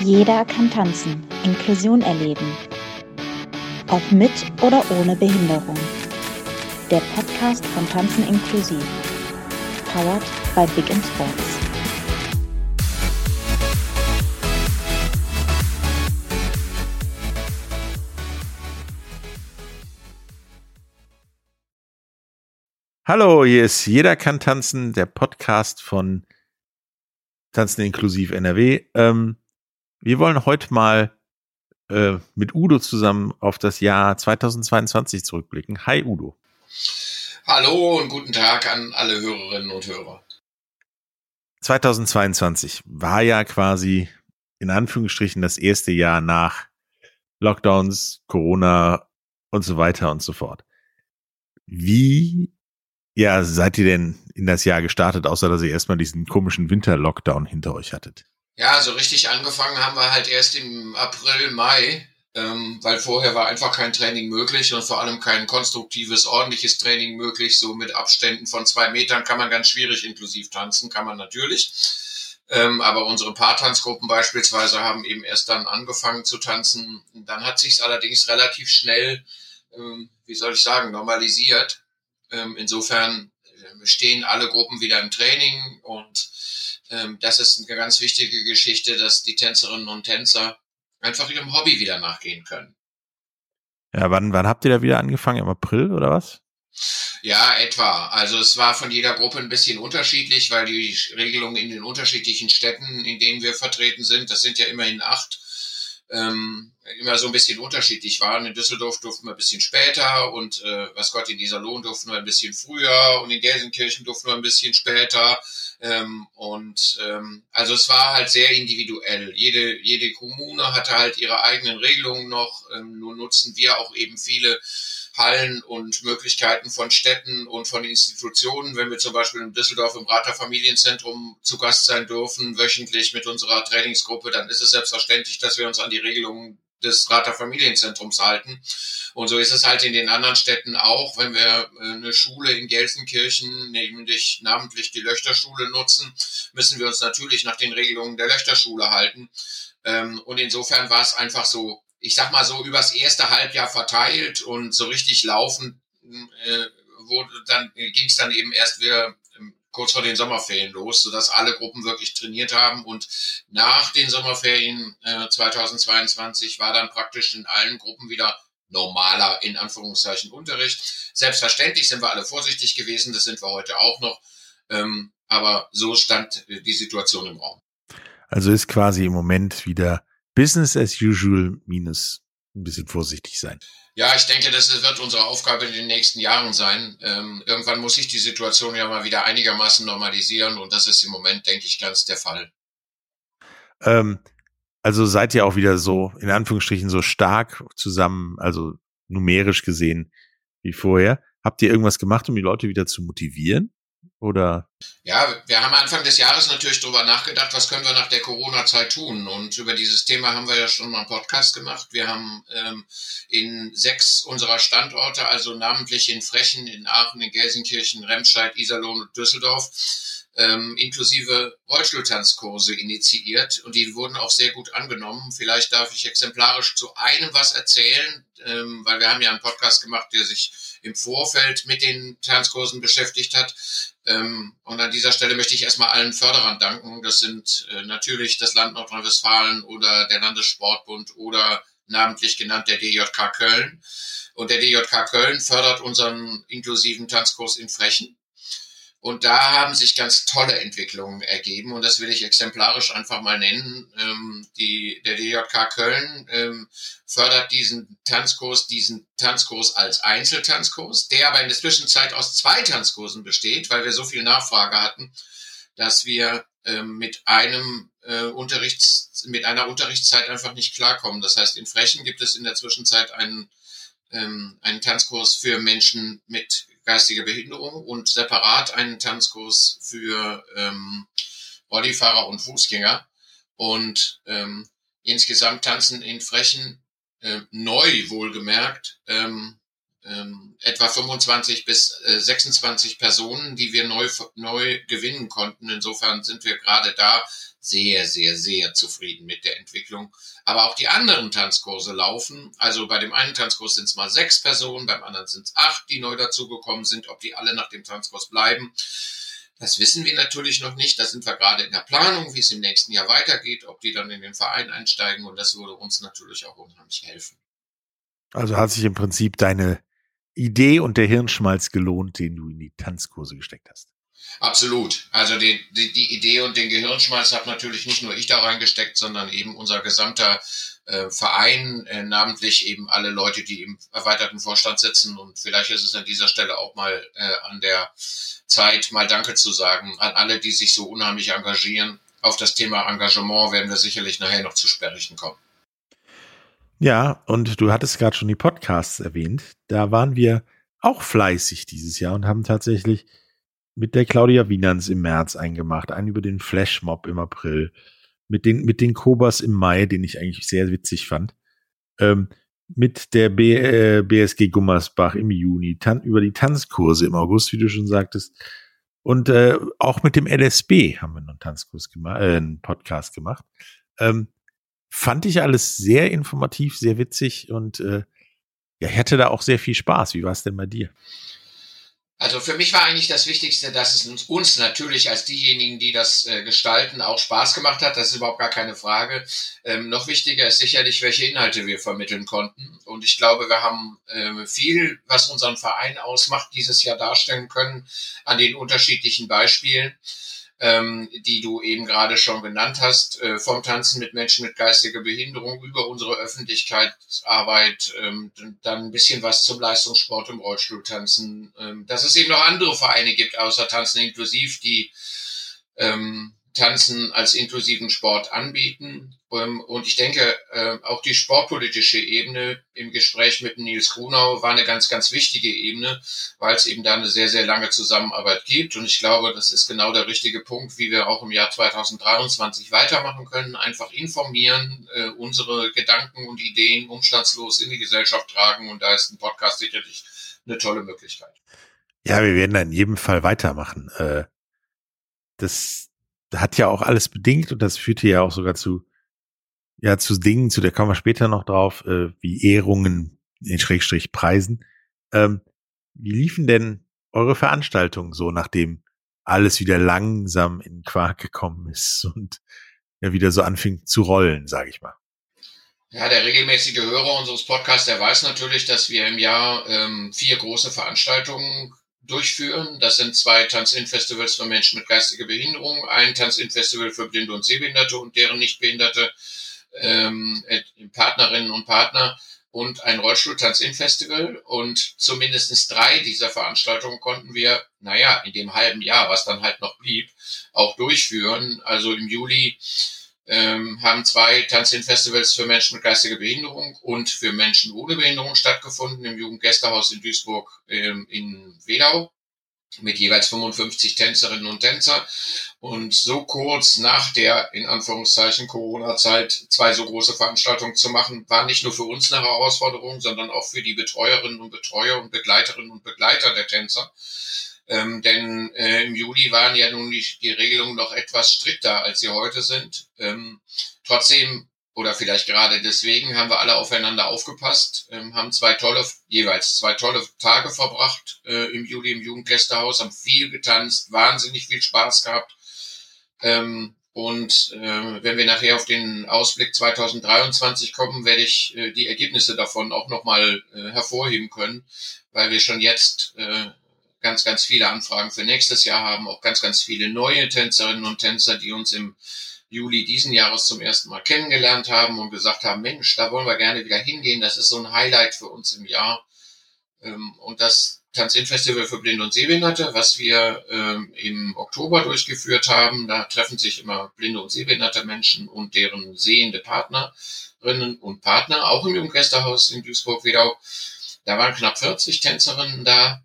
Jeder kann tanzen, Inklusion erleben. Ob mit oder ohne Behinderung. Der Podcast von Tanzen inklusiv. Powered by Big in Sports. Hallo, hier ist Jeder kann tanzen, der Podcast von Tanzen inklusiv NRW. Ähm, wir wollen heute mal äh, mit Udo zusammen auf das Jahr 2022 zurückblicken. Hi Udo. Hallo und guten Tag an alle Hörerinnen und Hörer. 2022 war ja quasi in Anführungsstrichen das erste Jahr nach Lockdowns, Corona und so weiter und so fort. Wie ja, seid ihr denn in das Jahr gestartet, außer dass ihr erstmal diesen komischen Winter-Lockdown hinter euch hattet? Ja, so richtig angefangen haben wir halt erst im April, Mai, ähm, weil vorher war einfach kein Training möglich und vor allem kein konstruktives, ordentliches Training möglich. So mit Abständen von zwei Metern kann man ganz schwierig inklusiv tanzen, kann man natürlich. Ähm, aber unsere Paartanzgruppen beispielsweise haben eben erst dann angefangen zu tanzen. Dann hat sich allerdings relativ schnell, ähm, wie soll ich sagen, normalisiert. Ähm, insofern äh, stehen alle Gruppen wieder im Training und ähm, das ist eine ganz wichtige Geschichte, dass die Tänzerinnen und Tänzer einfach ihrem Hobby wieder nachgehen können. Ja, wann, wann habt ihr da wieder angefangen? Im April oder was? Ja, etwa. Also es war von jeder Gruppe ein bisschen unterschiedlich, weil die Regelungen in den unterschiedlichen Städten, in denen wir vertreten sind, das sind ja immerhin acht, ähm, immer so ein bisschen unterschiedlich waren. In Düsseldorf durften wir ein bisschen später und äh, was Gott in Iserlohn durften wir ein bisschen früher und in Gelsenkirchen durften wir ein bisschen später. Ähm, und ähm, also es war halt sehr individuell. Jede, jede Kommune hatte halt ihre eigenen Regelungen noch. Ähm, nun nutzen wir auch eben viele Hallen und Möglichkeiten von Städten und von Institutionen. Wenn wir zum Beispiel in Düsseldorf im Rater Familienzentrum zu Gast sein dürfen, wöchentlich mit unserer Trainingsgruppe, dann ist es selbstverständlich, dass wir uns an die Regelungen des Rater Familienzentrums halten. Und so ist es halt in den anderen Städten auch, wenn wir äh, eine Schule in Gelsenkirchen, nämlich namentlich die Löchterschule nutzen, müssen wir uns natürlich nach den Regelungen der Löchterschule halten. Ähm, und insofern war es einfach so ich sag mal so, übers erste Halbjahr verteilt und so richtig laufen, äh, wurde dann ging es dann eben erst wieder ähm, kurz vor den Sommerferien los, sodass alle Gruppen wirklich trainiert haben. Und nach den Sommerferien äh, 2022 war dann praktisch in allen Gruppen wieder normaler, in Anführungszeichen, Unterricht. Selbstverständlich sind wir alle vorsichtig gewesen, das sind wir heute auch noch. Ähm, aber so stand äh, die Situation im Raum. Also ist quasi im Moment wieder Business as usual minus ein bisschen vorsichtig sein. Ja, ich denke, das wird unsere Aufgabe in den nächsten Jahren sein. Ähm, irgendwann muss sich die Situation ja mal wieder einigermaßen normalisieren und das ist im Moment, denke ich, ganz der Fall. Ähm, also seid ihr auch wieder so, in Anführungsstrichen, so stark zusammen, also numerisch gesehen wie vorher. Habt ihr irgendwas gemacht, um die Leute wieder zu motivieren? Oder? Ja, wir haben Anfang des Jahres natürlich darüber nachgedacht, was können wir nach der Corona-Zeit tun. Und über dieses Thema haben wir ja schon mal einen Podcast gemacht. Wir haben ähm, in sechs unserer Standorte, also namentlich in Frechen, in Aachen, in Gelsenkirchen, Remscheid, Iserlohn und Düsseldorf, ähm, inklusive Rollstuhltanzkurse initiiert und die wurden auch sehr gut angenommen. Vielleicht darf ich exemplarisch zu einem was erzählen, ähm, weil wir haben ja einen Podcast gemacht, der sich im Vorfeld mit den Tanzkursen beschäftigt hat. Ähm, und an dieser Stelle möchte ich erstmal allen Förderern danken. Das sind äh, natürlich das Land Nordrhein-Westfalen oder der Landessportbund oder namentlich genannt der DJK Köln. Und der DJK Köln fördert unseren inklusiven Tanzkurs in Frechen. Und da haben sich ganz tolle Entwicklungen ergeben und das will ich exemplarisch einfach mal nennen. Ähm, die, der DJK Köln ähm, fördert diesen Tanzkurs, diesen Tanzkurs als Einzeltanzkurs, der aber in der Zwischenzeit aus zwei Tanzkursen besteht, weil wir so viel Nachfrage hatten, dass wir ähm, mit einem äh, Unterrichts, mit einer Unterrichtszeit einfach nicht klarkommen. Das heißt, in Frechen gibt es in der Zwischenzeit einen, ähm, einen Tanzkurs für Menschen mit geistige Behinderung und separat einen Tanzkurs für ähm, Bodyfahrer und Fußgänger. Und ähm, insgesamt tanzen in Frechen äh, neu wohlgemerkt ähm, ähm, etwa 25 bis äh, 26 Personen, die wir neu, neu gewinnen konnten. Insofern sind wir gerade da sehr, sehr, sehr zufrieden mit der Entwicklung. Aber auch die anderen Tanzkurse laufen. Also bei dem einen Tanzkurs sind es mal sechs Personen, beim anderen sind es acht, die neu dazugekommen sind. Ob die alle nach dem Tanzkurs bleiben, das wissen wir natürlich noch nicht. Da sind wir gerade in der Planung, wie es im nächsten Jahr weitergeht, ob die dann in den Verein einsteigen. Und das würde uns natürlich auch unheimlich helfen. Also hat sich im Prinzip deine Idee und der Hirnschmalz gelohnt, den du in die Tanzkurse gesteckt hast. Absolut. Also die, die, die Idee und den Gehirnschmalz habe natürlich nicht nur ich da reingesteckt, sondern eben unser gesamter äh, Verein, äh, namentlich eben alle Leute, die im erweiterten Vorstand sitzen. Und vielleicht ist es an dieser Stelle auch mal äh, an der Zeit, mal Danke zu sagen an alle, die sich so unheimlich engagieren. Auf das Thema Engagement werden wir sicherlich nachher noch zu sprechen kommen. Ja, und du hattest gerade schon die Podcasts erwähnt. Da waren wir auch fleißig dieses Jahr und haben tatsächlich mit der Claudia Wienans im März eingemacht, einen über den Flashmob im April, mit den, mit den Kobas im Mai, den ich eigentlich sehr witzig fand, ähm, mit der B, äh, BSG Gummersbach im Juni, tan über die Tanzkurse im August, wie du schon sagtest, und äh, auch mit dem LSB haben wir einen Tanzkurs gemacht, äh, einen Podcast gemacht. Ähm, fand ich alles sehr informativ, sehr witzig und äh, ja, ich hatte da auch sehr viel Spaß. Wie war es denn bei dir? Also für mich war eigentlich das Wichtigste, dass es uns, natürlich als diejenigen, die das äh, gestalten, auch Spaß gemacht hat. Das ist überhaupt gar keine Frage. Ähm, noch wichtiger ist sicherlich, welche Inhalte wir vermitteln konnten. Und ich glaube, wir haben äh, viel, was unseren Verein ausmacht, dieses Jahr darstellen können an den unterschiedlichen Beispielen ähm, die du eben gerade schon genannt hast, äh, vom Tanzen mit Menschen mit geistiger Behinderung über unsere Öffentlichkeitsarbeit, ähm, dann ein bisschen was zum Leistungssport im Rollstuhltanzen, ähm, dass es eben noch andere Vereine gibt, außer Tanzen inklusiv, die ähm, Tanzen als inklusiven Sport anbieten. Ähm, und ich denke, äh, auch die sportpolitische Ebene im Gespräch mit Nils Grunau war eine ganz, ganz wichtige Ebene, weil es eben da eine sehr, sehr lange Zusammenarbeit gibt. Und ich glaube, das ist genau der richtige Punkt, wie wir auch im Jahr 2023 weitermachen können. Einfach informieren, äh, unsere Gedanken und Ideen umstandslos in die Gesellschaft tragen. Und da ist ein Podcast sicherlich eine tolle Möglichkeit. Ja, wir werden da in jedem Fall weitermachen. Äh, das, hat ja auch alles bedingt und das führte ja auch sogar zu, ja, zu Dingen, zu der kommen wir später noch drauf, äh, wie Ehrungen in Schrägstrich Preisen. Ähm, wie liefen denn eure Veranstaltungen so, nachdem alles wieder langsam in Quark gekommen ist und ja wieder so anfing zu rollen, sage ich mal? Ja, der regelmäßige Hörer unseres Podcasts, der weiß natürlich, dass wir im Jahr ähm, vier große Veranstaltungen durchführen. Das sind zwei Tanz-In-Festivals für Menschen mit geistiger Behinderung, ein Tanz-In-Festival für Blinde und Sehbehinderte und deren Nichtbehinderte ähm, äh, Partnerinnen und Partner und ein Rollstuhl-Tanz-In-Festival. Und zumindestens drei dieser Veranstaltungen konnten wir, naja, in dem halben Jahr, was dann halt noch blieb, auch durchführen. Also im Juli ähm, haben zwei Tanzin-Festivals für Menschen mit geistiger Behinderung und für Menschen ohne Behinderung stattgefunden im Jugendgästehaus in Duisburg ähm, in Wedau mit jeweils 55 Tänzerinnen und Tänzer. Und so kurz nach der, in Anführungszeichen, Corona-Zeit zwei so große Veranstaltungen zu machen, war nicht nur für uns eine Herausforderung, sondern auch für die Betreuerinnen und Betreuer und Begleiterinnen und Begleiter der Tänzer. Ähm, denn äh, im Juli waren ja nun die, die Regelungen noch etwas strikter, als sie heute sind. Ähm, trotzdem oder vielleicht gerade deswegen haben wir alle aufeinander aufgepasst, ähm, haben zwei tolle, jeweils zwei tolle Tage verbracht äh, im Juli im Jugendgästehaus, haben viel getanzt, wahnsinnig viel Spaß gehabt. Ähm, und äh, wenn wir nachher auf den Ausblick 2023 kommen, werde ich äh, die Ergebnisse davon auch nochmal äh, hervorheben können, weil wir schon jetzt äh, ganz, ganz viele Anfragen für nächstes Jahr haben, auch ganz, ganz viele neue Tänzerinnen und Tänzer, die uns im Juli diesen Jahres zum ersten Mal kennengelernt haben und gesagt haben, Mensch, da wollen wir gerne wieder hingehen. Das ist so ein Highlight für uns im Jahr. Ähm, und das Tanzin-Festival für Blinde und Sehbehinderte, was wir ähm, im Oktober durchgeführt haben, da treffen sich immer blinde und sehbehinderte Menschen und deren sehende Partnerinnen und Partner, auch im Jugendgästehaus in Duisburg-Wedau. Da waren knapp 40 Tänzerinnen da,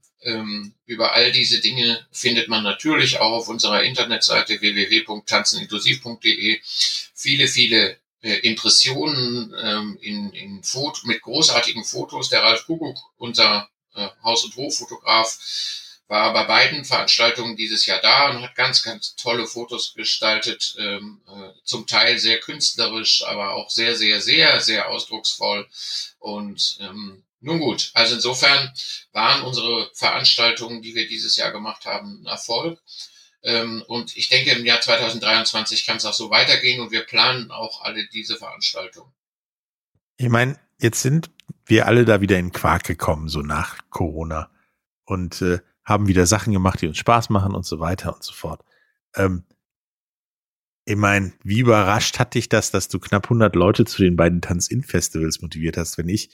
über all diese Dinge findet man natürlich auch auf unserer Internetseite www.tanzeninklusiv.de viele, viele äh, Impressionen ähm, in, in Foto, mit großartigen Fotos. Der Ralf Kuckuck, unser äh, Haus- und Hoffotograf, war bei beiden Veranstaltungen dieses Jahr da und hat ganz, ganz tolle Fotos gestaltet, ähm, äh, zum Teil sehr künstlerisch, aber auch sehr, sehr, sehr, sehr ausdrucksvoll. Und ähm, nun gut, also insofern waren unsere Veranstaltungen, die wir dieses Jahr gemacht haben, ein Erfolg. Ähm, und ich denke, im Jahr 2023 kann es auch so weitergehen und wir planen auch alle diese Veranstaltungen. Ich meine, jetzt sind wir alle da wieder in Quark gekommen, so nach Corona. Und äh, haben wieder Sachen gemacht, die uns Spaß machen und so weiter und so fort. Ähm, ich meine, wie überrascht hat dich das, dass du knapp 100 Leute zu den beiden Tanz-In-Festivals motiviert hast? Wenn ich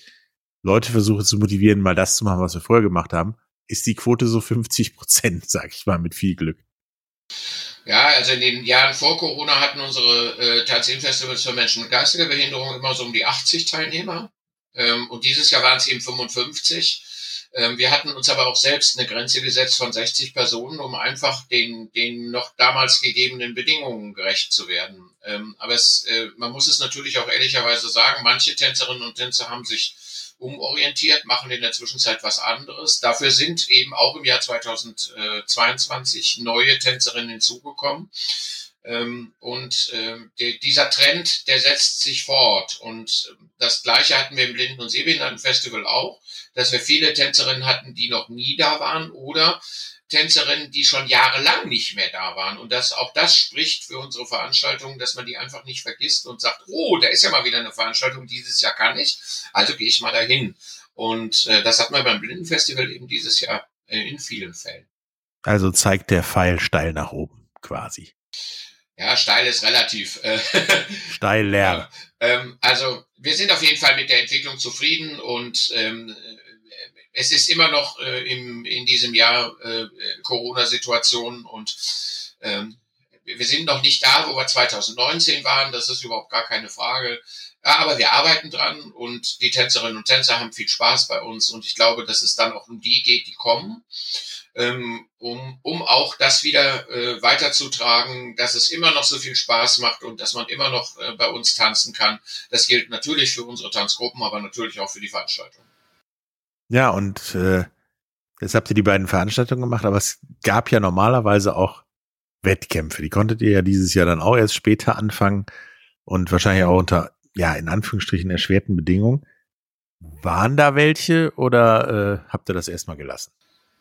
Leute versuche zu motivieren, mal das zu machen, was wir vorher gemacht haben, ist die Quote so 50 Prozent, sag ich mal, mit viel Glück. Ja, also in den Jahren vor Corona hatten unsere äh, Tanz-In-Festivals für Menschen mit geistiger Behinderung immer so um die 80 Teilnehmer. Ähm, und dieses Jahr waren es eben 55. Ähm, wir hatten uns aber auch selbst eine Grenze gesetzt von 60 Personen, um einfach den, den noch damals gegebenen Bedingungen gerecht zu werden. Ähm, aber es, äh, man muss es natürlich auch ehrlicherweise sagen, manche Tänzerinnen und Tänzer haben sich umorientiert, machen in der Zwischenzeit was anderes. Dafür sind eben auch im Jahr 2022 neue Tänzerinnen hinzugekommen. Ähm, und ähm, dieser Trend, der setzt sich fort. Und das Gleiche hatten wir im Blinden- und Sehbehindertenfestival auch, dass wir viele Tänzerinnen hatten, die noch nie da waren oder Tänzerinnen, die schon jahrelang nicht mehr da waren. Und das, auch das spricht für unsere Veranstaltung, dass man die einfach nicht vergisst und sagt, oh, da ist ja mal wieder eine Veranstaltung, dieses Jahr kann ich, also gehe ich mal dahin. Und äh, das hat man beim Blindenfestival eben dieses Jahr äh, in vielen Fällen. Also zeigt der Pfeil steil nach oben, quasi. Ja, steil ist relativ. Äh, steil leer. ähm, also wir sind auf jeden Fall mit der Entwicklung zufrieden und ähm, es ist immer noch äh, im, in diesem Jahr äh, Corona-Situation und ähm, wir sind noch nicht da, wo wir 2019 waren. Das ist überhaupt gar keine Frage. Aber wir arbeiten dran und die Tänzerinnen und Tänzer haben viel Spaß bei uns und ich glaube, dass es dann auch um die geht, die kommen ähm, um, um auch das wieder äh, weiterzutragen, dass es immer noch so viel Spaß macht und dass man immer noch äh, bei uns tanzen kann. Das gilt natürlich für unsere Tanzgruppen, aber natürlich auch für die Veranstaltung. Ja, und äh, jetzt habt ihr die beiden Veranstaltungen gemacht, aber es gab ja normalerweise auch Wettkämpfe. Die konntet ihr ja dieses Jahr dann auch erst später anfangen und wahrscheinlich auch unter, ja, in Anführungsstrichen erschwerten Bedingungen. Waren da welche oder äh, habt ihr das erstmal gelassen?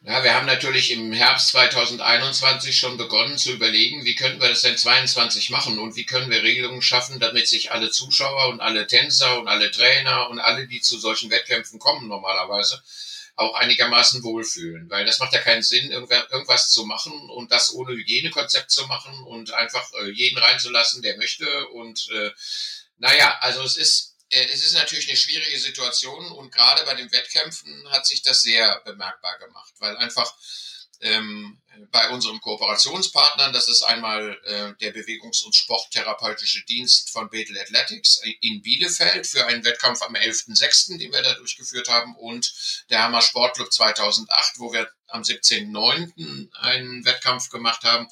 Ja, wir haben natürlich im Herbst 2021 schon begonnen zu überlegen, wie könnten wir das denn 22 machen und wie können wir Regelungen schaffen, damit sich alle Zuschauer und alle Tänzer und alle Trainer und alle, die zu solchen Wettkämpfen kommen normalerweise, auch einigermaßen wohlfühlen. Weil das macht ja keinen Sinn, irgendwas zu machen und das ohne Hygienekonzept zu machen und einfach äh, jeden reinzulassen, der möchte. Und äh, naja, also es ist es ist natürlich eine schwierige Situation und gerade bei den Wettkämpfen hat sich das sehr bemerkbar gemacht, weil einfach ähm, bei unseren Kooperationspartnern, das ist einmal äh, der Bewegungs- und Sporttherapeutische Dienst von Bethel Athletics in Bielefeld für einen Wettkampf am 11.06., den wir da durchgeführt haben, und der Hammer Sportclub 2008, wo wir am 17.09. einen Wettkampf gemacht haben,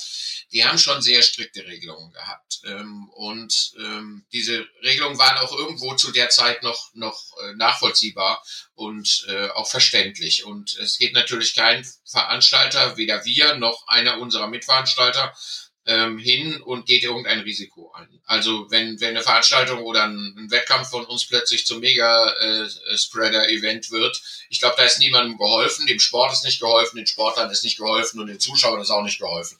die haben schon sehr strikte Regelungen gehabt. Ähm, und ähm, diese Regelungen waren auch irgendwo zu der Zeit noch, noch äh, nachvollziehbar und äh, auch verständlich. Und es geht natürlich kein Veranstalter, weder wir noch einer unserer Mitveranstalter, ähm, hin und geht irgendein Risiko ein. Also wenn, wenn eine Veranstaltung oder ein, ein Wettkampf von uns plötzlich zum Mega-Spreader-Event äh, wird, ich glaube, da ist niemandem geholfen, dem Sport ist nicht geholfen, den Sportlern ist nicht geholfen und den Zuschauern ist auch nicht geholfen.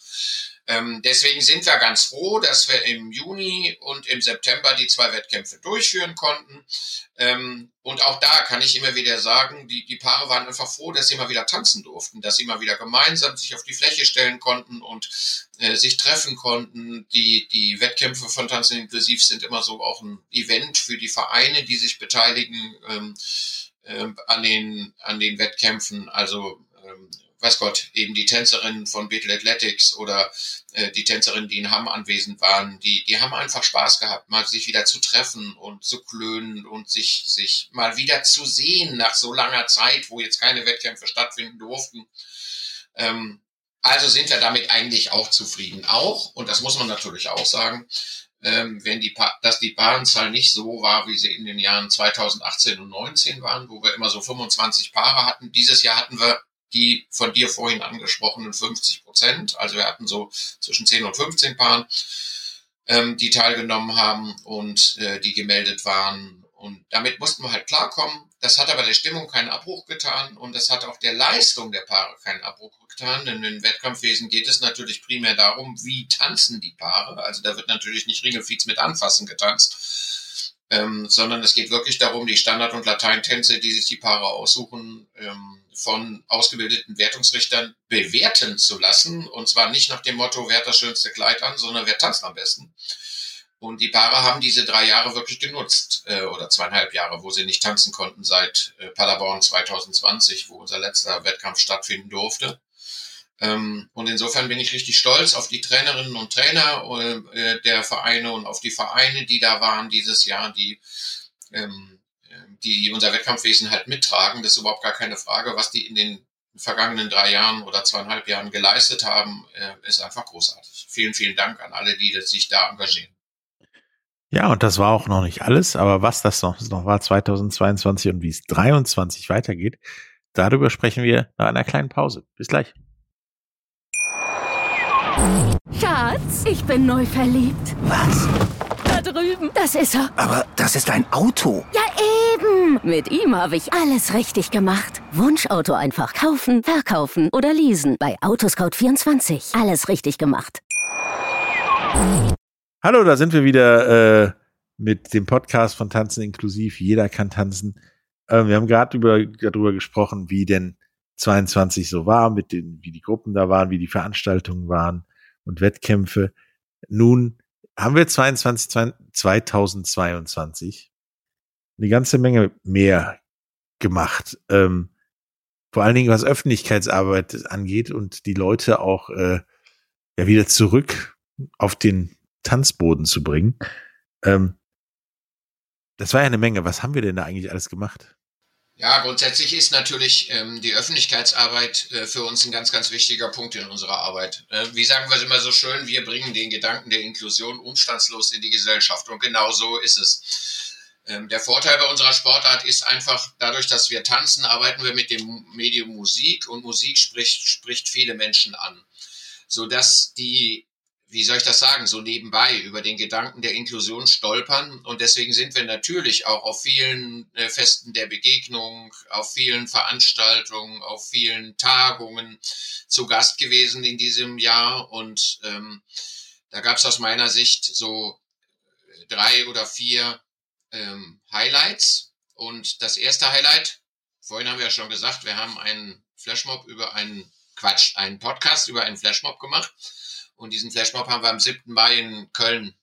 Ähm, deswegen sind wir ganz froh, dass wir im Juni und im September die zwei Wettkämpfe durchführen konnten. Ähm, und auch da kann ich immer wieder sagen, die, die Paare waren einfach froh, dass sie mal wieder tanzen durften, dass sie mal wieder gemeinsam sich auf die Fläche stellen konnten und äh, sich treffen konnten. Die, die Wettkämpfe von Tanzen inklusiv sind immer so auch ein Event für die Vereine, die sich beteiligen ähm, äh, an, den, an den Wettkämpfen. Also weiß Gott, eben die Tänzerinnen von Beetle Athletics oder äh, die Tänzerinnen, die in Hamm anwesend waren, die, die haben einfach Spaß gehabt, mal sich wieder zu treffen und zu klönen und sich, sich mal wieder zu sehen nach so langer Zeit, wo jetzt keine Wettkämpfe stattfinden durften. Ähm, also sind wir damit eigentlich auch zufrieden. Auch, und das muss man natürlich auch sagen, ähm, wenn die pa dass die Paarenzahl nicht so war, wie sie in den Jahren 2018 und 19 waren, wo wir immer so 25 Paare hatten. Dieses Jahr hatten wir die von dir vorhin angesprochenen 50 Prozent. Also wir hatten so zwischen 10 und 15 Paaren, ähm, die teilgenommen haben und äh, die gemeldet waren. Und damit mussten wir halt klarkommen. Das hat aber der Stimmung keinen Abbruch getan und das hat auch der Leistung der Paare keinen Abbruch getan. Denn im Wettkampfwesen geht es natürlich primär darum, wie tanzen die Paare. Also da wird natürlich nicht Ringelfiez mit Anfassen getanzt, ähm, sondern es geht wirklich darum, die Standard- und Lateintänze, die sich die Paare aussuchen, ähm, von ausgebildeten Wertungsrichtern bewerten zu lassen. Und zwar nicht nach dem Motto, wer hat das schönste Kleid an, sondern wer tanzt am besten. Und die Paare haben diese drei Jahre wirklich genutzt, äh, oder zweieinhalb Jahre, wo sie nicht tanzen konnten seit äh, Paderborn 2020, wo unser letzter Wettkampf stattfinden durfte. Ähm, und insofern bin ich richtig stolz auf die Trainerinnen und Trainer äh, der Vereine und auf die Vereine, die da waren dieses Jahr, die ähm, die unser Wettkampfwesen halt mittragen. Das ist überhaupt gar keine Frage. Was die in den vergangenen drei Jahren oder zweieinhalb Jahren geleistet haben, äh, ist einfach großartig. Vielen, vielen Dank an alle, die sich da engagieren. Ja, und das war auch noch nicht alles, aber was das noch, noch war 2022 und wie es 23 weitergeht, darüber sprechen wir nach einer kleinen Pause. Bis gleich. Schatz, ich bin neu verliebt. Was? Da drüben. Das ist er. Aber das ist ein Auto. Ja, eben. Mit ihm habe ich alles richtig gemacht. Wunschauto einfach kaufen, verkaufen oder leasen. Bei Autoscout24. Alles richtig gemacht. Hallo, da sind wir wieder äh, mit dem Podcast von Tanzen inklusiv. Jeder kann tanzen. Äh, wir haben gerade über, darüber gesprochen, wie denn 22 so war, mit den, wie die Gruppen da waren, wie die Veranstaltungen waren und Wettkämpfe. Nun haben wir 22, 2022 eine ganze Menge mehr gemacht. Ähm, vor allen Dingen was Öffentlichkeitsarbeit angeht und die Leute auch äh, ja wieder zurück auf den Tanzboden zu bringen. Ähm, das war ja eine Menge. Was haben wir denn da eigentlich alles gemacht? Ja, grundsätzlich ist natürlich ähm, die Öffentlichkeitsarbeit äh, für uns ein ganz, ganz wichtiger Punkt in unserer Arbeit. Äh, wie sagen wir es immer so schön, wir bringen den Gedanken der Inklusion umstandslos in die Gesellschaft und genau so ist es. Ähm, der Vorteil bei unserer Sportart ist einfach, dadurch, dass wir tanzen, arbeiten wir mit dem Medium Musik und Musik spricht, spricht viele Menschen an, sodass die wie soll ich das sagen, so nebenbei über den Gedanken der Inklusion stolpern. Und deswegen sind wir natürlich auch auf vielen äh, Festen der Begegnung, auf vielen Veranstaltungen, auf vielen Tagungen zu Gast gewesen in diesem Jahr. Und ähm, da gab es aus meiner Sicht so drei oder vier ähm, Highlights. Und das erste Highlight, vorhin haben wir ja schon gesagt, wir haben einen Flashmob über einen Quatsch, einen Podcast über einen Flashmob gemacht. Und diesen Flashmob haben wir am 7. Mai in Köln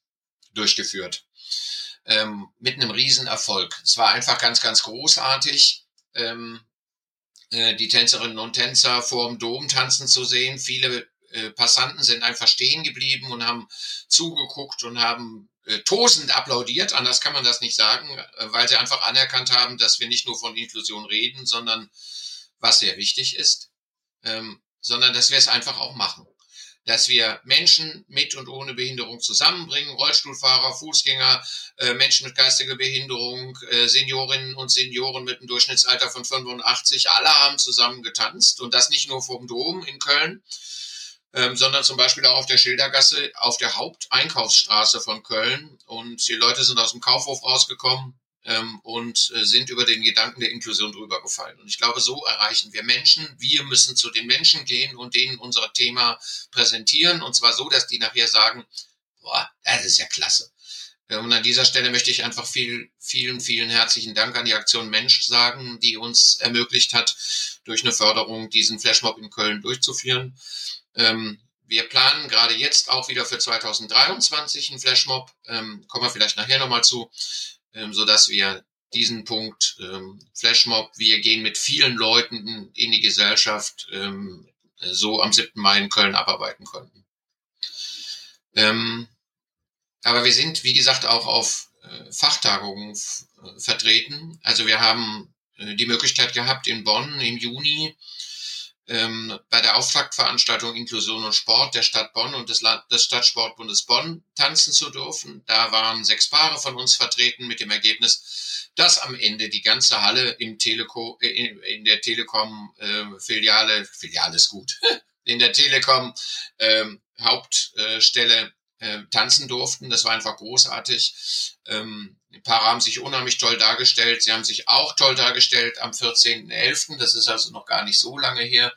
durchgeführt. Ähm, mit einem Riesenerfolg. Es war einfach ganz, ganz großartig, ähm, äh, die Tänzerinnen und Tänzer vor dem Dom tanzen zu sehen. Viele äh, Passanten sind einfach stehen geblieben und haben zugeguckt und haben äh, tosend applaudiert. Anders kann man das nicht sagen, äh, weil sie einfach anerkannt haben, dass wir nicht nur von Inklusion reden, sondern was sehr wichtig ist, ähm, sondern dass wir es einfach auch machen dass wir Menschen mit und ohne Behinderung zusammenbringen, Rollstuhlfahrer, Fußgänger, äh, Menschen mit geistiger Behinderung, äh, Seniorinnen und Senioren mit einem Durchschnittsalter von 85, alle haben zusammen getanzt. Und das nicht nur vom Dom in Köln, ähm, sondern zum Beispiel auch auf der Schildergasse, auf der Haupteinkaufsstraße von Köln. Und die Leute sind aus dem Kaufhof rausgekommen, ähm, und äh, sind über den Gedanken der Inklusion drüber gefallen. Und ich glaube, so erreichen wir Menschen. Wir müssen zu den Menschen gehen und denen unser Thema präsentieren. Und zwar so, dass die nachher sagen, boah, das ist ja klasse. Äh, und an dieser Stelle möchte ich einfach viel, vielen, vielen herzlichen Dank an die Aktion Mensch sagen, die uns ermöglicht hat, durch eine Förderung diesen Flashmob in Köln durchzuführen. Ähm, wir planen gerade jetzt auch wieder für 2023 einen Flashmob. Ähm, kommen wir vielleicht nachher nochmal zu ähm, so dass wir diesen Punkt ähm, Flashmob, wir gehen mit vielen Leuten in die Gesellschaft ähm, so am 7. Mai in Köln abarbeiten konnten. Ähm, aber wir sind, wie gesagt, auch auf äh, Fachtagungen äh, vertreten. Also wir haben äh, die Möglichkeit gehabt, in Bonn im Juni ähm, bei der Auftaktveranstaltung Inklusion und Sport der Stadt Bonn und des, Land des Stadtsportbundes Bonn tanzen zu dürfen. Da waren sechs Paare von uns vertreten mit dem Ergebnis, dass am Ende die ganze Halle im Telekom, äh, in der Telekom-Filiale, äh, Filiale ist gut, in der Telekom ähm, Hauptstelle äh, tanzen durften. Das war einfach großartig. Ähm, die Paare haben sich unheimlich toll dargestellt. Sie haben sich auch toll dargestellt am 14.11. Das ist also noch gar nicht so lange her.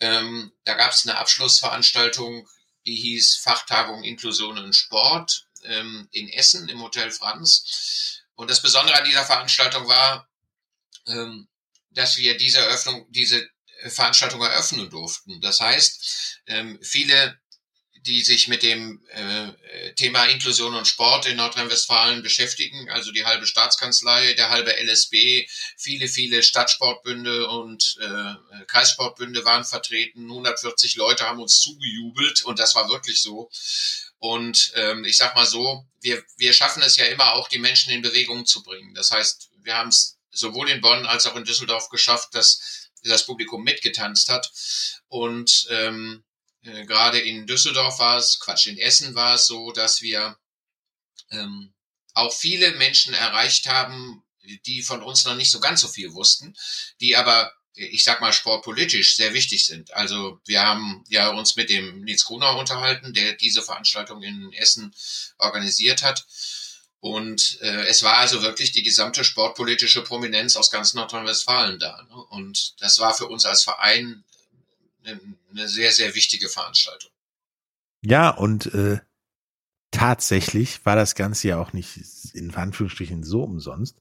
Ähm, da gab es eine Abschlussveranstaltung, die hieß Fachtagung Inklusion und Sport ähm, in Essen im Hotel Franz. Und das Besondere an dieser Veranstaltung war, ähm, dass wir diese Eröffnung, diese Veranstaltung eröffnen durften. Das heißt, ähm, viele die sich mit dem äh, Thema Inklusion und Sport in Nordrhein-Westfalen beschäftigen, also die halbe Staatskanzlei, der halbe LSB, viele, viele Stadtsportbünde und äh, Kreissportbünde waren vertreten. 140 Leute haben uns zugejubelt und das war wirklich so. Und ähm, ich sag mal so, wir, wir schaffen es ja immer auch, die Menschen in Bewegung zu bringen. Das heißt, wir haben es sowohl in Bonn als auch in Düsseldorf geschafft, dass das Publikum mitgetanzt hat. Und ähm, äh, gerade in Düsseldorf war es, Quatsch, in Essen war es so, dass wir ähm, auch viele Menschen erreicht haben, die von uns noch nicht so ganz so viel wussten, die aber, ich sag mal, sportpolitisch sehr wichtig sind. Also wir haben ja uns mit dem Nils Grunau unterhalten, der diese Veranstaltung in Essen organisiert hat. Und äh, es war also wirklich die gesamte sportpolitische Prominenz aus ganz Nordrhein-Westfalen da. Ne? Und das war für uns als Verein eine sehr, sehr wichtige Veranstaltung. Ja, und äh, tatsächlich war das Ganze ja auch nicht in Anführungsstrichen so umsonst,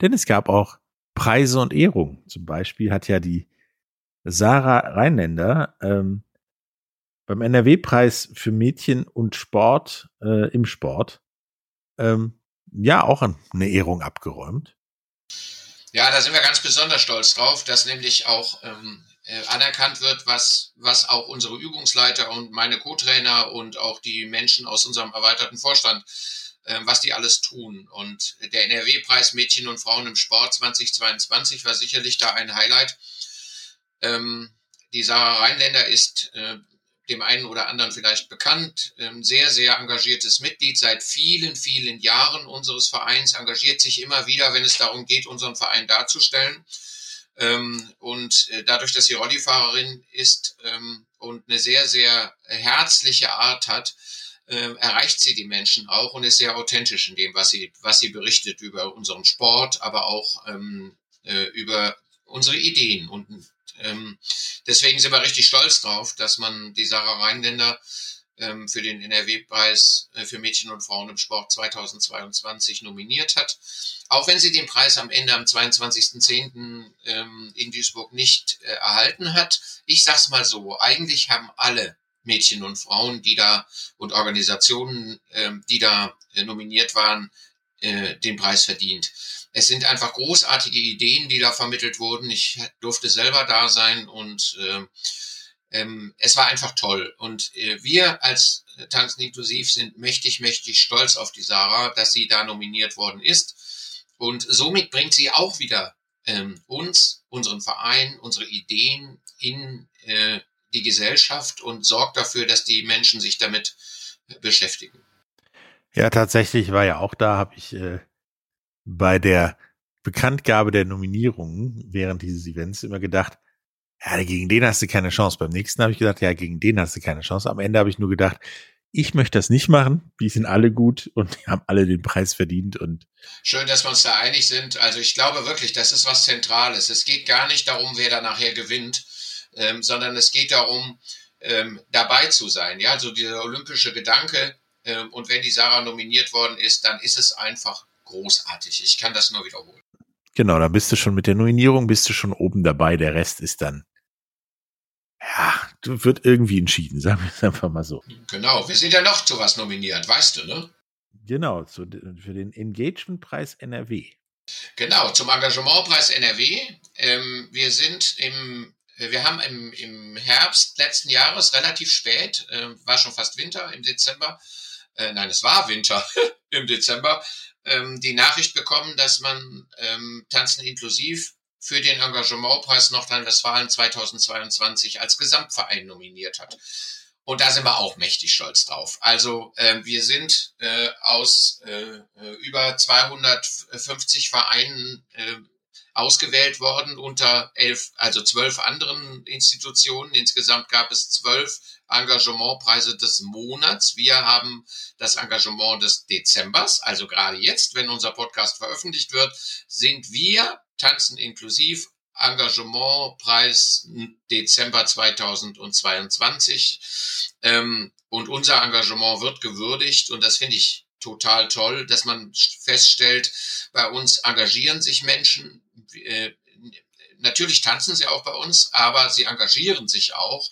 denn es gab auch Preise und Ehrungen. Zum Beispiel hat ja die Sarah Rheinländer ähm, beim NRW-Preis für Mädchen und Sport äh, im Sport ähm, ja auch eine Ehrung abgeräumt. Ja, da sind wir ganz besonders stolz drauf, dass nämlich auch ähm, äh, anerkannt wird, was, was auch unsere Übungsleiter und meine Co-Trainer und auch die Menschen aus unserem erweiterten Vorstand, äh, was die alles tun. Und der NRW-Preis Mädchen und Frauen im Sport 2022 war sicherlich da ein Highlight. Ähm, die Sarah Rheinländer ist äh, dem einen oder anderen vielleicht bekannt, ähm, sehr, sehr engagiertes Mitglied seit vielen, vielen Jahren unseres Vereins, engagiert sich immer wieder, wenn es darum geht, unseren Verein darzustellen. Ähm, und äh, dadurch, dass sie Rollifahrerin ist ähm, und eine sehr, sehr herzliche Art hat, äh, erreicht sie die Menschen auch und ist sehr authentisch in dem, was sie, was sie berichtet über unseren Sport, aber auch ähm, äh, über unsere Ideen. Und ähm, deswegen sind wir richtig stolz drauf, dass man die Sarah Rheinländer ähm, für den NRW-Preis äh, für Mädchen und Frauen im Sport 2022 nominiert hat. Auch wenn sie den Preis am Ende am 22.10. Ähm, in Duisburg nicht äh, erhalten hat. Ich sag's mal so, eigentlich haben alle Mädchen und Frauen, die da und Organisationen, ähm, die da äh, nominiert waren, äh, den Preis verdient. Es sind einfach großartige Ideen, die da vermittelt wurden. Ich durfte selber da sein und äh, ähm, es war einfach toll. Und äh, wir als Tanzen inklusiv sind mächtig, mächtig stolz auf die Sarah, dass sie da nominiert worden ist. Und somit bringt sie auch wieder ähm, uns, unseren Verein, unsere Ideen in äh, die Gesellschaft und sorgt dafür, dass die Menschen sich damit beschäftigen. Ja, tatsächlich war ja auch da, habe ich äh, bei der Bekanntgabe der Nominierungen während dieses Events immer gedacht, ja, gegen den hast du keine Chance. Beim nächsten habe ich gedacht, ja, gegen den hast du keine Chance. Am Ende habe ich nur gedacht, ich möchte das nicht machen. Die sind alle gut und die haben alle den Preis verdient und schön, dass wir uns da einig sind. Also ich glaube wirklich, das ist was Zentrales. Es geht gar nicht darum, wer da nachher gewinnt, ähm, sondern es geht darum, ähm, dabei zu sein. Ja, also dieser olympische Gedanke. Ähm, und wenn die Sarah nominiert worden ist, dann ist es einfach großartig. Ich kann das nur wiederholen. Genau, da bist du schon mit der Nominierung, bist du schon oben dabei. Der Rest ist dann ja, wird irgendwie entschieden, sagen wir es einfach mal so. Genau, wir sind ja noch zu was nominiert, weißt du, ne? Genau, zu, für den Engagementpreis NRW. Genau, zum Engagementpreis NRW. Ähm, wir sind im, wir haben im, im Herbst letzten Jahres relativ spät, äh, war schon fast Winter im Dezember, äh, nein, es war Winter im Dezember, ähm, die Nachricht bekommen, dass man ähm, Tanzen inklusiv für den Engagementpreis Nordrhein-Westfalen 2022 als Gesamtverein nominiert hat. Und da sind wir auch mächtig stolz drauf. Also äh, wir sind äh, aus äh, über 250 Vereinen äh, ausgewählt worden unter elf, also zwölf anderen Institutionen. Insgesamt gab es zwölf Engagementpreise des Monats. Wir haben das Engagement des Dezembers, also gerade jetzt, wenn unser Podcast veröffentlicht wird, sind wir Tanzen inklusiv Engagementpreis Dezember 2022. Ähm, und unser Engagement wird gewürdigt und das finde ich total toll, dass man feststellt, bei uns engagieren sich Menschen. Äh, natürlich tanzen sie auch bei uns, aber sie engagieren sich auch.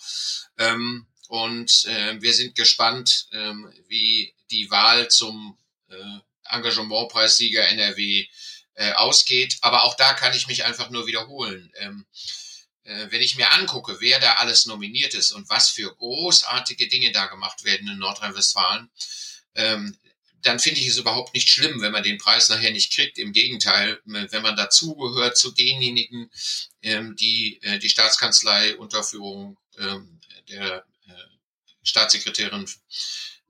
Ähm, und äh, wir sind gespannt, ähm, wie die Wahl zum äh, Engagementpreissieger NRW äh, ausgeht. Aber auch da kann ich mich einfach nur wiederholen. Ähm, äh, wenn ich mir angucke, wer da alles nominiert ist und was für großartige Dinge da gemacht werden in Nordrhein-Westfalen, ähm, dann finde ich es überhaupt nicht schlimm, wenn man den Preis nachher nicht kriegt. Im Gegenteil, wenn man dazugehört zu denjenigen, ähm, die äh, die Staatskanzlei unter Führung ähm, der äh, Staatssekretärin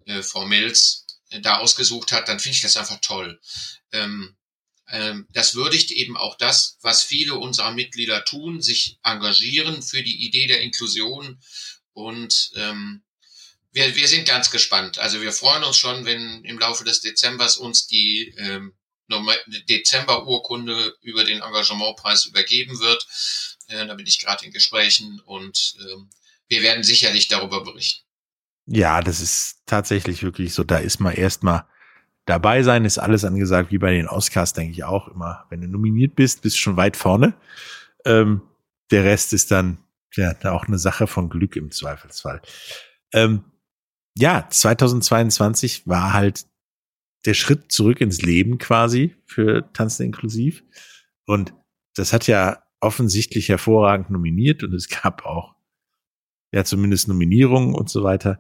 äh, Frau Mills da ausgesucht hat, dann finde ich das einfach toll. Ähm, das würdigt eben auch das, was viele unserer Mitglieder tun, sich engagieren für die Idee der Inklusion und ähm, wir, wir sind ganz gespannt. Also wir freuen uns schon, wenn im Laufe des Dezembers uns die ähm, Dezember-Urkunde über den Engagementpreis übergeben wird. Äh, da bin ich gerade in Gesprächen und ähm, wir werden sicherlich darüber berichten. Ja, das ist tatsächlich wirklich so. Da ist man erstmal dabei sein, ist alles angesagt, wie bei den Oscars, denke ich auch immer. Wenn du nominiert bist, bist du schon weit vorne. Ähm, der Rest ist dann ja auch eine Sache von Glück im Zweifelsfall. Ähm, ja, 2022 war halt der Schritt zurück ins Leben quasi für Tanzen inklusiv. Und das hat ja offensichtlich hervorragend nominiert und es gab auch ja zumindest Nominierungen und so weiter.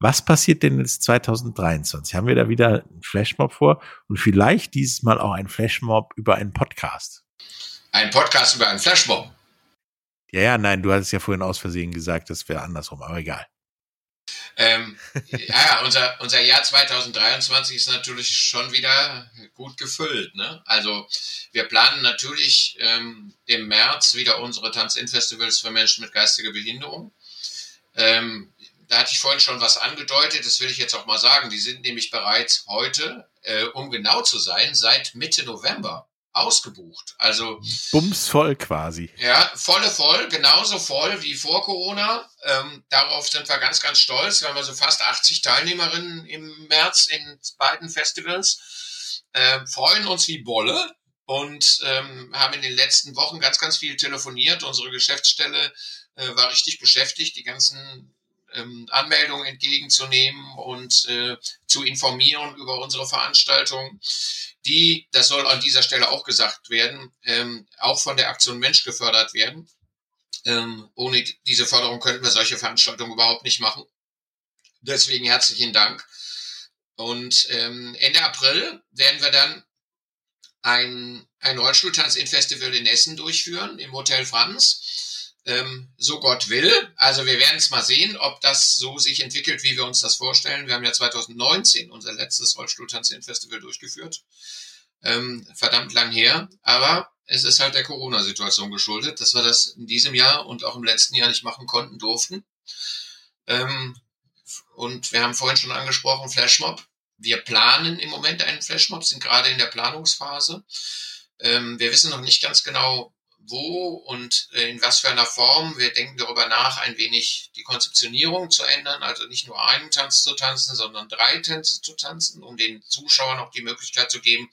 Was passiert denn jetzt 2023? Haben wir da wieder einen Flashmob vor und vielleicht dieses Mal auch ein Flashmob über einen Podcast? Ein Podcast über einen Flashmob? Ja, ja, nein, du hattest ja vorhin aus Versehen gesagt, das wäre andersrum, aber egal. Ähm, ja, unser, unser Jahr 2023 ist natürlich schon wieder gut gefüllt. Ne? Also wir planen natürlich ähm, im März wieder unsere Tanz-In-Festivals für Menschen mit geistiger Behinderung. Ähm, da hatte ich vorhin schon was angedeutet, das will ich jetzt auch mal sagen. Die sind nämlich bereits heute, äh, um genau zu sein, seit Mitte November ausgebucht. Also bumsvoll quasi. Ja, volle voll, genauso voll wie vor Corona. Ähm, darauf sind wir ganz, ganz stolz. Wir haben also fast 80 Teilnehmerinnen im März in beiden Festivals. Ähm, freuen uns wie Bolle und ähm, haben in den letzten Wochen ganz, ganz viel telefoniert. Unsere Geschäftsstelle äh, war richtig beschäftigt, die ganzen ähm, Anmeldungen entgegenzunehmen und äh, zu informieren über unsere Veranstaltung, die, das soll an dieser Stelle auch gesagt werden, ähm, auch von der Aktion Mensch gefördert werden. Ähm, ohne diese Förderung könnten wir solche Veranstaltungen überhaupt nicht machen. Deswegen herzlichen Dank. Und ähm, Ende April werden wir dann ein, ein Rollstuhltanz in Festival in Essen durchführen, im Hotel Franz ähm, so Gott will. Also wir werden es mal sehen, ob das so sich entwickelt, wie wir uns das vorstellen. Wir haben ja 2019 unser letztes Rollstuhltanzen-Festival durchgeführt. Ähm, verdammt lang her, aber es ist halt der Corona-Situation geschuldet, dass wir das in diesem Jahr und auch im letzten Jahr nicht machen konnten, durften. Ähm, und wir haben vorhin schon angesprochen, Flashmob. Wir planen im Moment einen Flashmob, sind gerade in der Planungsphase. Ähm, wir wissen noch nicht ganz genau, wo und in was für einer Form. Wir denken darüber nach, ein wenig die Konzeptionierung zu ändern, also nicht nur einen Tanz zu tanzen, sondern drei Tänze zu tanzen, um den Zuschauern auch die Möglichkeit zu geben,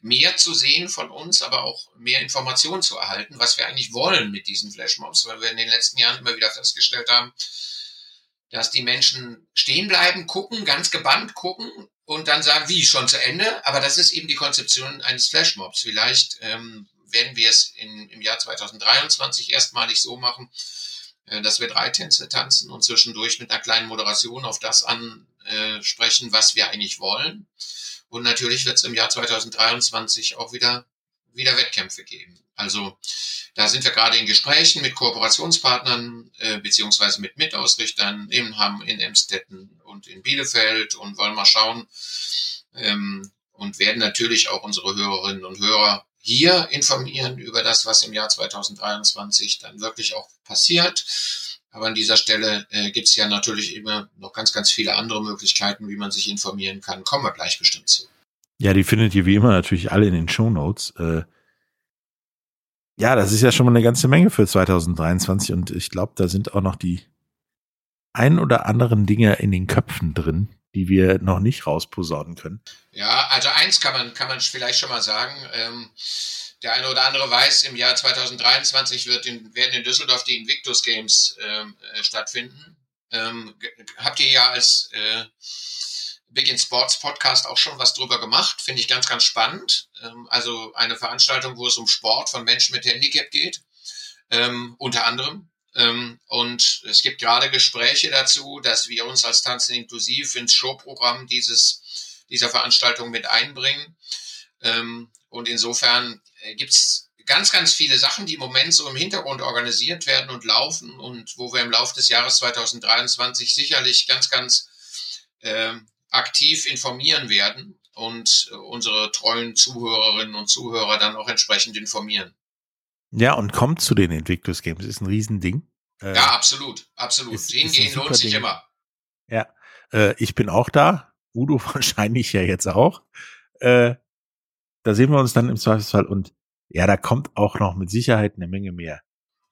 mehr zu sehen von uns, aber auch mehr Informationen zu erhalten, was wir eigentlich wollen mit diesen Flashmobs, weil wir in den letzten Jahren immer wieder festgestellt haben, dass die Menschen stehen bleiben, gucken, ganz gebannt gucken und dann sagen, wie, schon zu Ende? Aber das ist eben die Konzeption eines Flashmobs. Vielleicht ähm, werden wir es in, im Jahr 2023 erstmalig so machen, äh, dass wir drei Tänze tanzen und zwischendurch mit einer kleinen Moderation auf das ansprechen, was wir eigentlich wollen. Und natürlich wird es im Jahr 2023 auch wieder, wieder Wettkämpfe geben. Also da sind wir gerade in Gesprächen mit Kooperationspartnern äh, beziehungsweise mit Mitausrichtern in Hamm, in Emstetten und in Bielefeld und wollen mal schauen, ähm, und werden natürlich auch unsere Hörerinnen und Hörer hier informieren über das, was im Jahr 2023 dann wirklich auch passiert. Aber an dieser Stelle äh, gibt es ja natürlich immer noch ganz, ganz viele andere Möglichkeiten, wie man sich informieren kann. Kommen wir gleich bestimmt zu. Ja, die findet ihr wie immer natürlich alle in den Show Notes. Äh, ja, das ist ja schon mal eine ganze Menge für 2023 und ich glaube, da sind auch noch die ein oder anderen Dinge in den Köpfen drin, die wir noch nicht rausposaunen können. Ja, also eins kann man, kann man vielleicht schon mal sagen. Ähm, der eine oder andere weiß, im Jahr 2023 wird in, werden in Düsseldorf die Invictus Games ähm, äh, stattfinden. Ähm, habt ihr ja als äh, Big in Sports Podcast auch schon was drüber gemacht. Finde ich ganz, ganz spannend. Ähm, also eine Veranstaltung, wo es um Sport von Menschen mit Handicap geht, ähm, unter anderem. Ähm, und es gibt gerade Gespräche dazu, dass wir uns als Tanzen inklusiv ins Showprogramm dieses, dieser Veranstaltung mit einbringen. Ähm, und insofern äh, gibt's ganz, ganz viele Sachen, die im Moment so im Hintergrund organisiert werden und laufen und wo wir im Laufe des Jahres 2023 sicherlich ganz, ganz ähm, aktiv informieren werden und äh, unsere treuen Zuhörerinnen und Zuhörer dann auch entsprechend informieren. Ja, und kommt zu den Invictus Games, ist ein Riesending. Äh, ja, absolut, absolut. Ist, Hingehen ist lohnt sich Ding. immer. Ja, äh, ich bin auch da. Udo wahrscheinlich ja jetzt auch. Äh, da sehen wir uns dann im Zweifelsfall und ja, da kommt auch noch mit Sicherheit eine Menge mehr.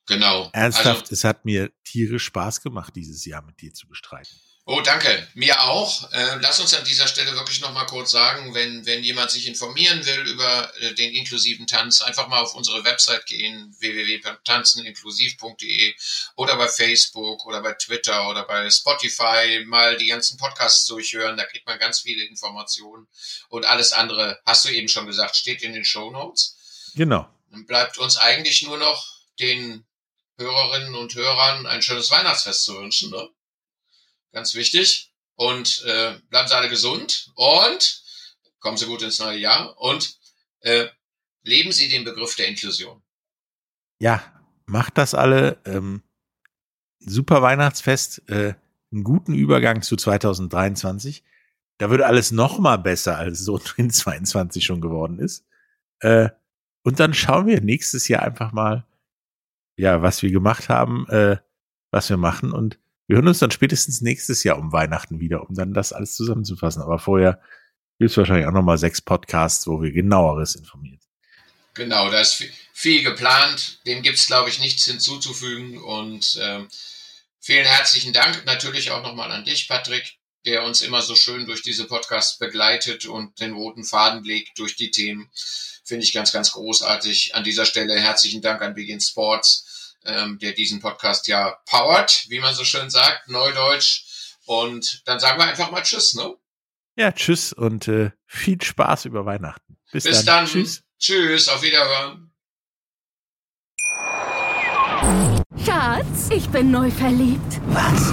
Genau. Ernsthaft, also, es hat mir tierisch Spaß gemacht, dieses Jahr mit dir zu bestreiten. Oh, danke. Mir auch. Äh, lass uns an dieser Stelle wirklich noch mal kurz sagen, wenn, wenn jemand sich informieren will über äh, den inklusiven Tanz, einfach mal auf unsere Website gehen, www.tanzeninklusiv.de oder bei Facebook oder bei Twitter oder bei Spotify mal die ganzen Podcasts durchhören. Da kriegt man ganz viele Informationen. Und alles andere, hast du eben schon gesagt, steht in den Show Notes. Genau. Dann bleibt uns eigentlich nur noch den Hörerinnen und Hörern ein schönes Weihnachtsfest zu wünschen. Ne? Ganz wichtig. Und äh, bleiben Sie alle gesund und kommen Sie gut ins neue Jahr und äh, leben Sie den Begriff der Inklusion. Ja, macht das alle. Ähm, super Weihnachtsfest, äh, einen guten Übergang zu 2023. Da wird alles noch mal besser, als so in 22 schon geworden ist. Äh, und dann schauen wir nächstes Jahr einfach mal, ja, was wir gemacht haben, äh, was wir machen und wir hören uns dann spätestens nächstes Jahr um Weihnachten wieder, um dann das alles zusammenzufassen. Aber vorher gibt es wahrscheinlich auch nochmal sechs Podcasts, wo wir genaueres informieren. Genau, da ist viel geplant. Dem gibt es, glaube ich, nichts hinzuzufügen. Und ähm, vielen herzlichen Dank natürlich auch nochmal an dich, Patrick, der uns immer so schön durch diese Podcasts begleitet und den roten Faden legt durch die Themen. Finde ich ganz, ganz großartig. An dieser Stelle herzlichen Dank an Begin Sports ähm, der diesen Podcast ja powert, wie man so schön sagt, Neudeutsch. Und dann sagen wir einfach mal Tschüss, ne? Ja, Tschüss und äh, viel Spaß über Weihnachten. Bis, Bis dann. dann. Tschüss. Tschüss, auf Wiederhören. Schatz, ich bin neu verliebt. Was?